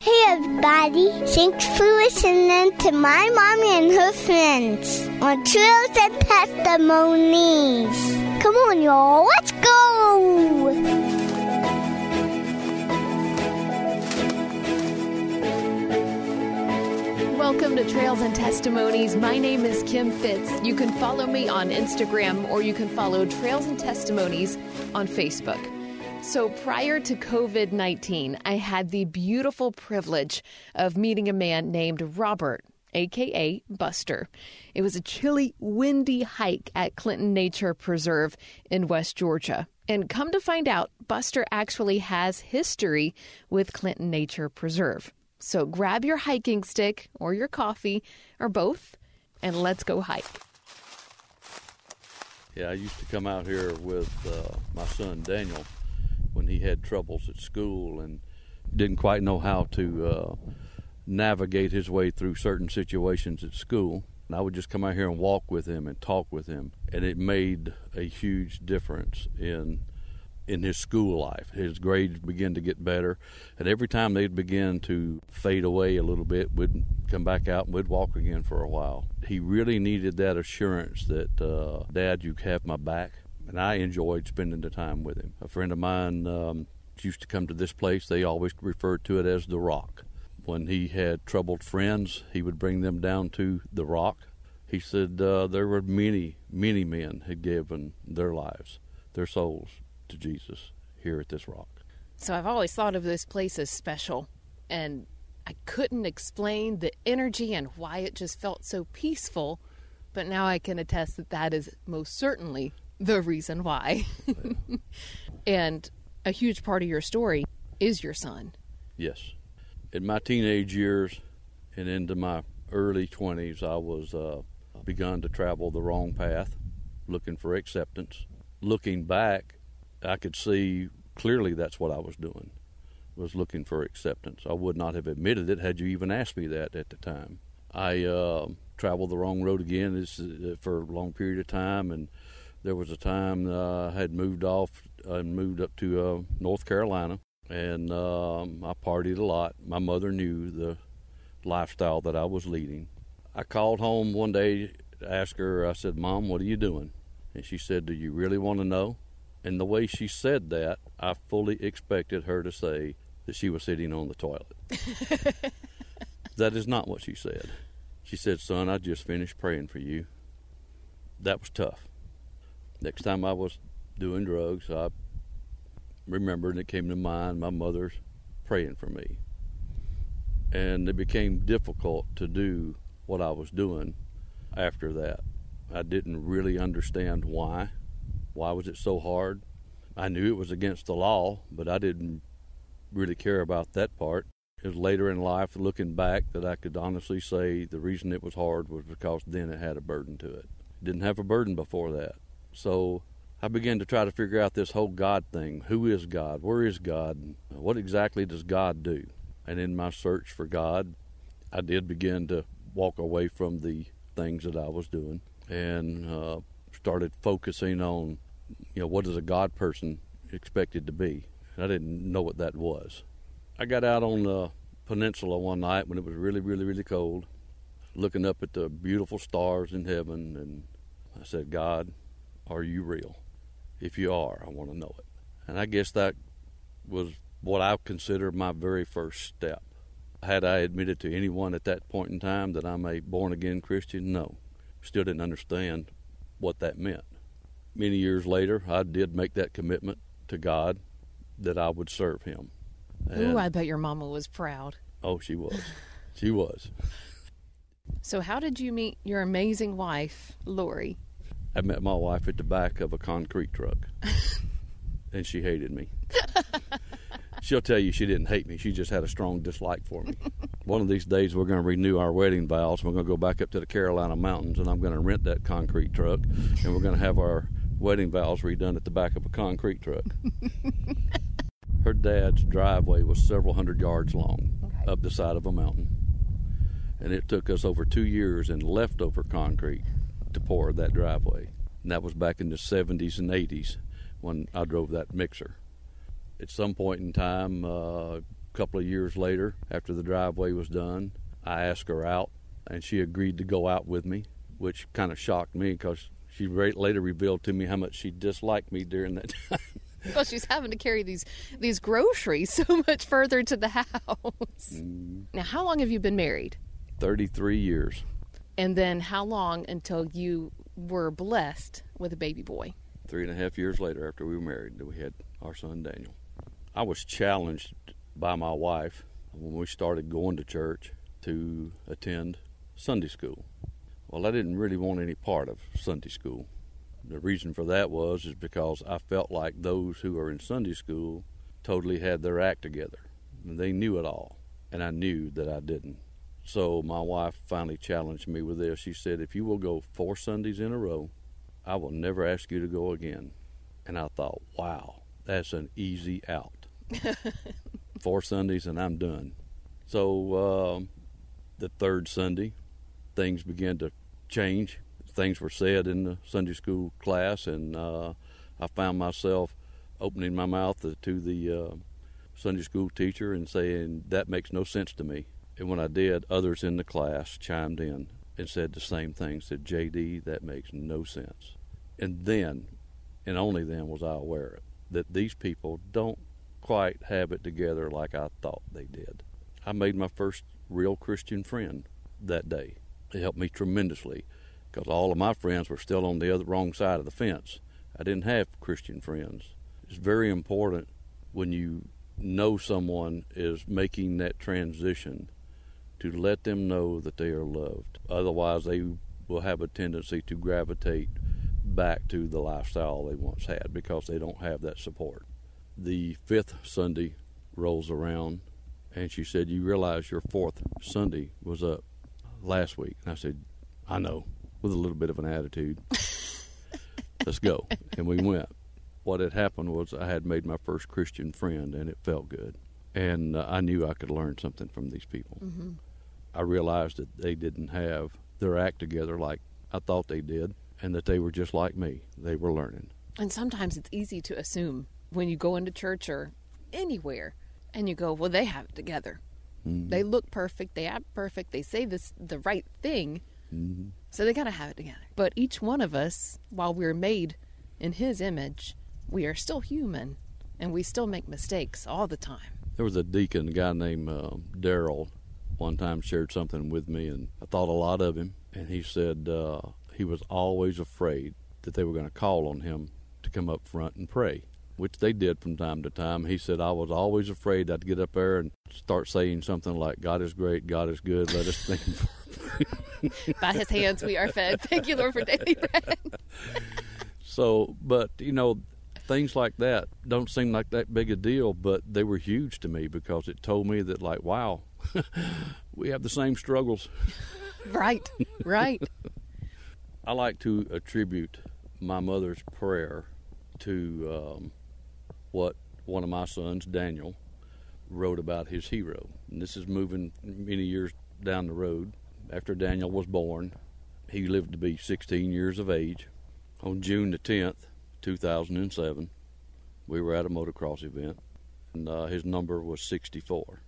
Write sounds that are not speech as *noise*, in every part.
Hey everybody, thanks for listening to my mommy and her friends on Trails and Testimonies. Come on, y'all, let's go! Welcome to Trails and Testimonies. My name is Kim Fitz. You can follow me on Instagram or you can follow Trails and Testimonies on Facebook. So, prior to COVID 19, I had the beautiful privilege of meeting a man named Robert, aka Buster. It was a chilly, windy hike at Clinton Nature Preserve in West Georgia. And come to find out, Buster actually has history with Clinton Nature Preserve. So, grab your hiking stick or your coffee or both, and let's go hike. Yeah, I used to come out here with uh, my son Daniel when he had troubles at school and didn't quite know how to uh, navigate his way through certain situations at school. And I would just come out here and walk with him and talk with him, and it made a huge difference in in his school life. His grades began to get better, and every time they'd begin to fade away a little bit, we'd come back out and we'd walk again for a while. He really needed that assurance that, uh, Dad, you have my back, and I enjoyed spending the time with him. A friend of mine um, used to come to this place. They always referred to it as the Rock. When he had troubled friends, he would bring them down to the Rock. He said uh, there were many, many men had given their lives, their souls to Jesus here at this rock. So I've always thought of this place as special, and I couldn't explain the energy and why it just felt so peaceful, but now I can attest that that is most certainly the reason why. *laughs* and a huge part of your story is your son. Yes. In my teenage years and into my early 20s, I was uh, begun to travel the wrong path, looking for acceptance. Looking back, I could see clearly that's what I was doing, was looking for acceptance. I would not have admitted it had you even asked me that at the time. I uh, traveled the wrong road again uh, for a long period of time, and there was a time uh, I had moved off and moved up to uh, North Carolina, and um, I partied a lot. My mother knew the lifestyle that I was leading. I called home one day to ask her, I said, Mom, what are you doing? And she said, Do you really want to know? And the way she said that, I fully expected her to say that she was sitting on the toilet. *laughs* that is not what she said. She said, Son, I just finished praying for you. That was tough. Next time I was doing drugs, I remembered and it came to mind my mother's praying for me. And it became difficult to do what I was doing after that. I didn't really understand why. Why was it so hard? I knew it was against the law, but I didn't really care about that part. It was later in life, looking back, that I could honestly say the reason it was hard was because then it had a burden to it. it didn't have a burden before that. So I began to try to figure out this whole God thing. Who is God? Where is God? What exactly does God do? And in my search for God, I did begin to walk away from the things that I was doing and uh, started focusing on you know, what is a God person expected to be? And I didn't know what that was. I got out on the peninsula one night when it was really, really, really cold, looking up at the beautiful stars in heaven, and I said, God, are you real? If you are, I want to know it. And I guess that was what I consider my very first step. Had I admitted to anyone at that point in time that I'm a born again Christian? No. Still didn't understand what that meant many years later, I did make that commitment to God that I would serve Him. Ooh, I bet your mama was proud. Oh, she was. she was. *laughs* So, how did you meet your amazing wife, Lori? I met my wife at the back of a concrete truck, *laughs* and she hated me. *laughs* she'll tell you she didn't hate me. She just had a strong dislike for me. One of these days, we're going to renew our wedding vows. We're going to go back up to the Carolina mountains, and I'm going to rent that concrete truck, and we're going to have our wedding vows redone at the back of a concrete truck. *laughs* Her dad's driveway was several hundred yards long Okay. up the side of a mountain, and it took us over two years in leftover concrete to pour that driveway. And that was back in the 70s and 80s when I drove that mixer at some point in time, uh, a couple of years later, after the driveway was done, I asked her out, and she agreed to go out with me, which kind of shocked me because she later revealed to me how much she disliked me during that *laughs* time. Well, she's having to carry these these groceries *laughs* so much further to the house. Now, how long have you been married? 33 years. And then how long until you were blessed with a baby boy? Three and a half years later, after we were married, we had our son Daniel. I was challenged by my wife when we started going to church to attend Sunday school. Well, I didn't really want any part of Sunday school. The reason for that was is because I felt like those who are in Sunday school totally had their act together. They knew it all, and I knew that I didn't. So my wife finally challenged me with this. She said, "If you will go four Sundays in a row, I will never ask you to go again." And I thought, "Wow, that's an easy out." *laughs* four Sundays and I'm done. So um, the third Sunday, things began to change. Things were said in the Sunday school class, and uh, I found myself opening my mouth to, to the uh, Sunday school teacher and saying, That makes no sense to me. And when I did, others in the class chimed in and said the same thing, said, JD, that makes no sense. And then, and only then, was I aware that these people don't quite have it together like I thought they did. I made my first real Christian friend that day. It helped me tremendously because all of my friends were still on the other wrong side of the fence. I didn't have Christian friends. It's very important when you know someone is making that transition to let them know that they are loved. Otherwise, they will have a tendency to gravitate back to the lifestyle they once had because they don't have that support. The fifth Sunday rolls around, and she said, You realize your fourth Sunday was up last week. And I said, I know, with a little bit of an attitude. *laughs* Let's go. And we went. What had happened was I had made my first Christian friend, and it felt good. And uh, I knew I could learn something from these people. Mm-hmm. I realized that they didn't have their act together like I thought they did, and that they were just like me. They were learning. And sometimes it's easy to assume when you go into church or anywhere and you go, well, they have it together. Mm-hmm. They look perfect. They act perfect. They say this the right thing. Mm-hmm. So they got to have it together. But each one of us, while we're made in His image, we are still human and we still make mistakes all the time. There was a deacon, a guy named uh, Daryl, one time shared something with me, and I thought a lot of him. And he said uh, he was always afraid that they were going to call on him to come up front and pray, which they did from time to time. He said, I was always afraid I'd get up there and start saying something like, God is great, God is good, let us thank Him *laughs* By His hands we are fed. Thank you, Lord, for daily bread. *laughs* So, but you know, things like that don't seem like that big a deal, but they were huge to me because it told me that, like, wow, *laughs* we have the same struggles. *laughs* right, right. *laughs* I like to attribute my mother's prayer to um, what one of my sons, Daniel, wrote about his hero. And this is moving many years down the road. After Daniel was born, he lived to be 16 years of age. On June the 10th, 2007, we were at a motocross event, and uh, his number was 64.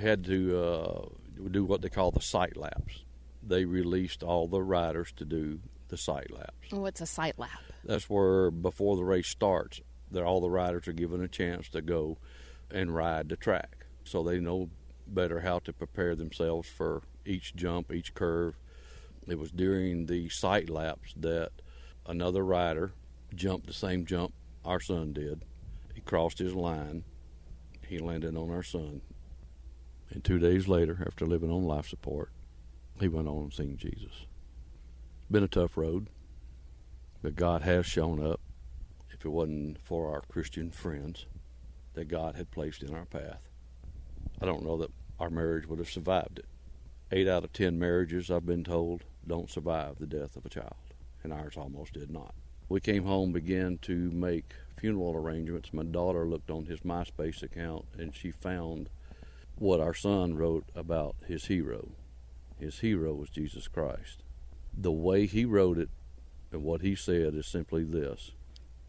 Had to uh, do what they call the sight laps. They released all the riders to do the sight laps. What's a sight lap? That's where before the race starts, that all the riders are given a chance to go and ride the track, so they know better how to prepare themselves for each jump, each curve. It was during the sight laps that another rider jumped the same jump our son did. He crossed his line. He landed on our son. And two days later, after living on life support, he went on and seen Jesus. Been a tough road, but God has shown up. If it wasn't for our Christian friends, that God had placed in our path. I don't know that our marriage would have survived it. Eight out of ten marriages, I've been told, don't survive the death of a child, and ours almost did not. We came home, began to make funeral arrangements. My daughter looked on his MySpace account and she found what our son wrote about his hero. His hero was Jesus Christ. The way he wrote it and what he said is simply this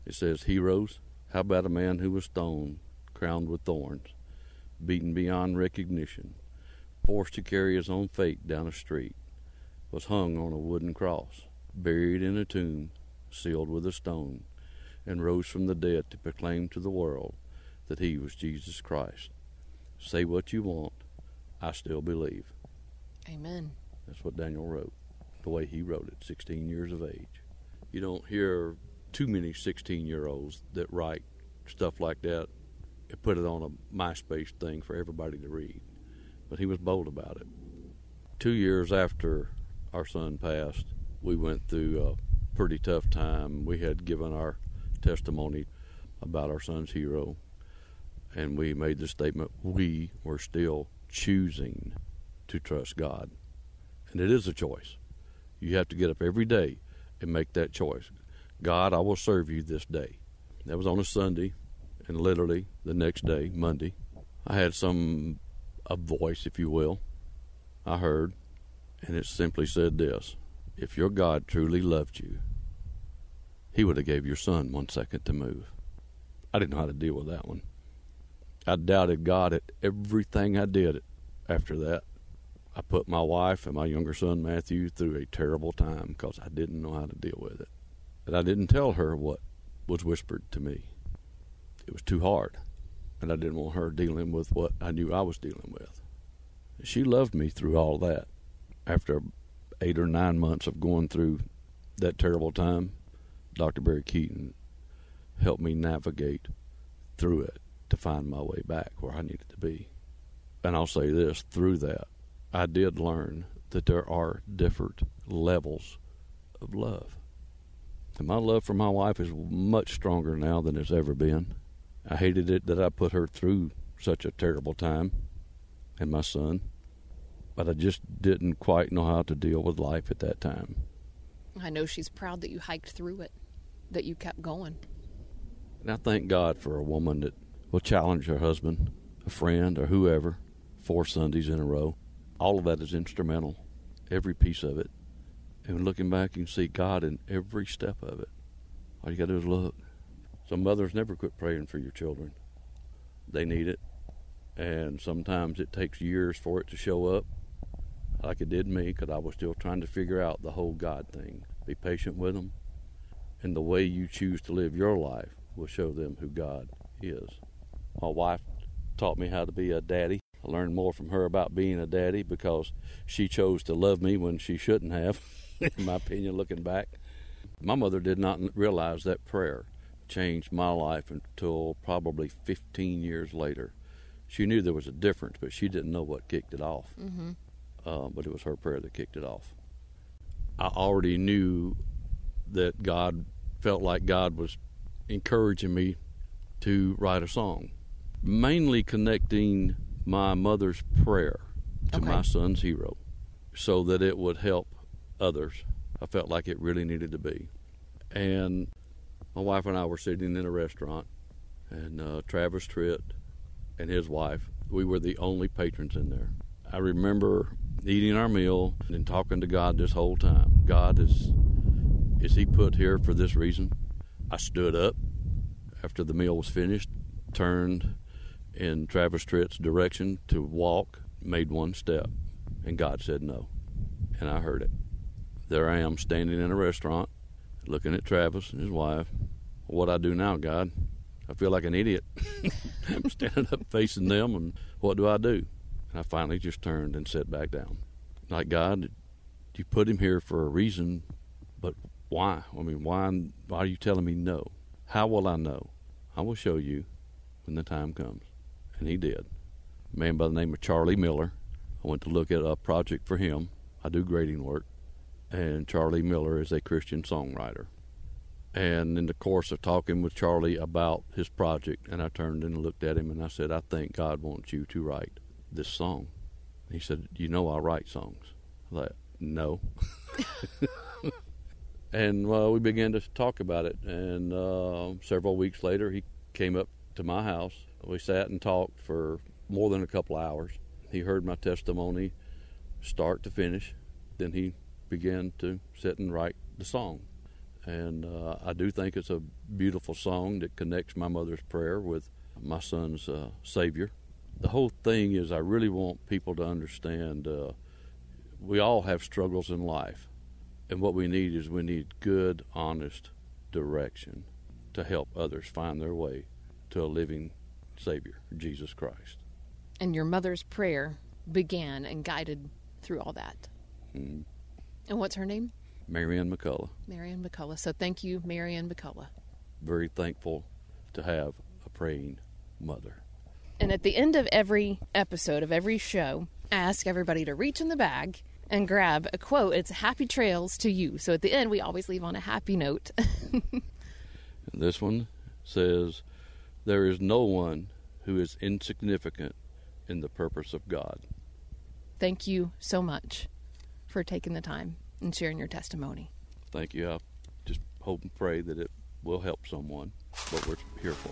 it says, Heroes, how about a man who was stoned, crowned with thorns, beaten beyond recognition, forced to carry his own fate down a street, was hung on a wooden cross, buried in a tomb, sealed with a stone, and rose from the dead to proclaim to the world that he was Jesus Christ. Say what you want, I still believe. Amen. That's what Daniel wrote, the way he wrote it, 16 years of age. You don't hear too many 16 year olds that write stuff like that and put it on a MySpace thing for everybody to read. But he was bold about it. Two years after our son passed, we went through a pretty tough time. We had given our testimony about our son's hero, and we made the statement we were still choosing to trust God. And it is a choice. You have to get up every day and make that choice. God, I will serve you this day. That was on a Sunday, and literally the next day, Monday, I had some a voice, if you will. I heard, and it simply said this: If your God truly loved you, He would have gave your son one second to move. I didn't know how to deal with that one. I doubted God at everything I did after that. I put my wife and my younger son Matthew through a terrible time because I didn't know how to deal with it. And I didn't tell her what was whispered to me. It was too hard. And I didn't want her dealing with what I knew I was dealing with. She loved me through all that. After eight or nine months of going through that terrible time, Dr. Barry Keaton helped me navigate through it to find my way back where I needed to be. And I'll say this through that, I did learn that there are different levels of love. And my love for my wife is much stronger now than it's ever been. I hated it that I put her through such a terrible time, and my son, but I just didn't quite know how to deal with life at that time. I know she's proud that you hiked through it, that you kept going. And I thank God for a woman that will challenge her husband, a friend, or whoever, four Sundays in a row. All of that is instrumental, every piece of it. And looking back, you can see God in every step of it. All you got to do is look. So, mothers never quit praying for your children. They need it. And sometimes it takes years for it to show up, like it did me, because I was still trying to figure out the whole God thing. Be patient with them. And the way you choose to live your life will show them who God is. My wife taught me how to be a daddy. I learned more from her about being a daddy because she chose to love me when she shouldn't have, *laughs* in my opinion, looking back. My mother did not realize that prayer changed my life until probably 15 years later. She knew there was a difference, but she didn't know what kicked it off. Mm-hmm. Uh, but it was her prayer that kicked it off. I already knew that God felt like God was encouraging me to write a song, mainly connecting my mother's prayer to Okay. my son's hero so that it would help others. I felt like it really needed to be. And my wife and I were sitting in a restaurant, and uh, Travis Tritt and his wife, we were the only patrons in there. I remember eating our meal and talking to God this whole time. God is is he put here for this reason? I stood up after the meal was finished, turned in Travis Tritt's direction to walk, made one step, and God said no. And I heard it. There I am standing in a restaurant, looking at Travis and his wife. What I do now, God? I feel like an idiot. *laughs* I'm standing up facing them, and what do I do? And I finally just turned and sat back down. Like, God, you put him here for a reason, but why? I mean, why, why are you telling me no? How will I know? I will show you when the time comes. And he did. A man by the name of Charlie Miller. I went to look at a project for him. I do grading work. And Charlie Miller is a Christian songwriter. And in the course of talking with Charlie about his project, and I turned and looked at him and I said, I think God wants you to write this song. He said, You know, I write songs. I thought, No. *laughs* and uh, we began to talk about it. And uh, several weeks later, he came up to my house. We sat and talked for more than a couple hours. He heard my testimony start to finish. Then he began to sit and write the song. And uh, I do think it's a beautiful song that connects my mother's prayer with my son's uh, Savior. The whole thing is, I really want people to understand uh, we all have struggles in life. And what we need is we need good, honest direction to help others find their way to a living Savior, Jesus Christ. And your mother's prayer began and guided through all that. Mm. And what's her name? Marianne McCullough. Marianne McCullough. So thank you, Marianne McCullough. Very thankful to have a praying mother. And at the end of every episode of every show, I ask everybody to reach in the bag and grab a quote. It's happy trails to you. So at the end, we always leave on a happy note. *laughs* this one says, There is no one who is insignificant in the purpose of God. Thank you so much for taking the time and sharing your testimony. Thank you. I just hope and pray that it will help someone, what we're here for.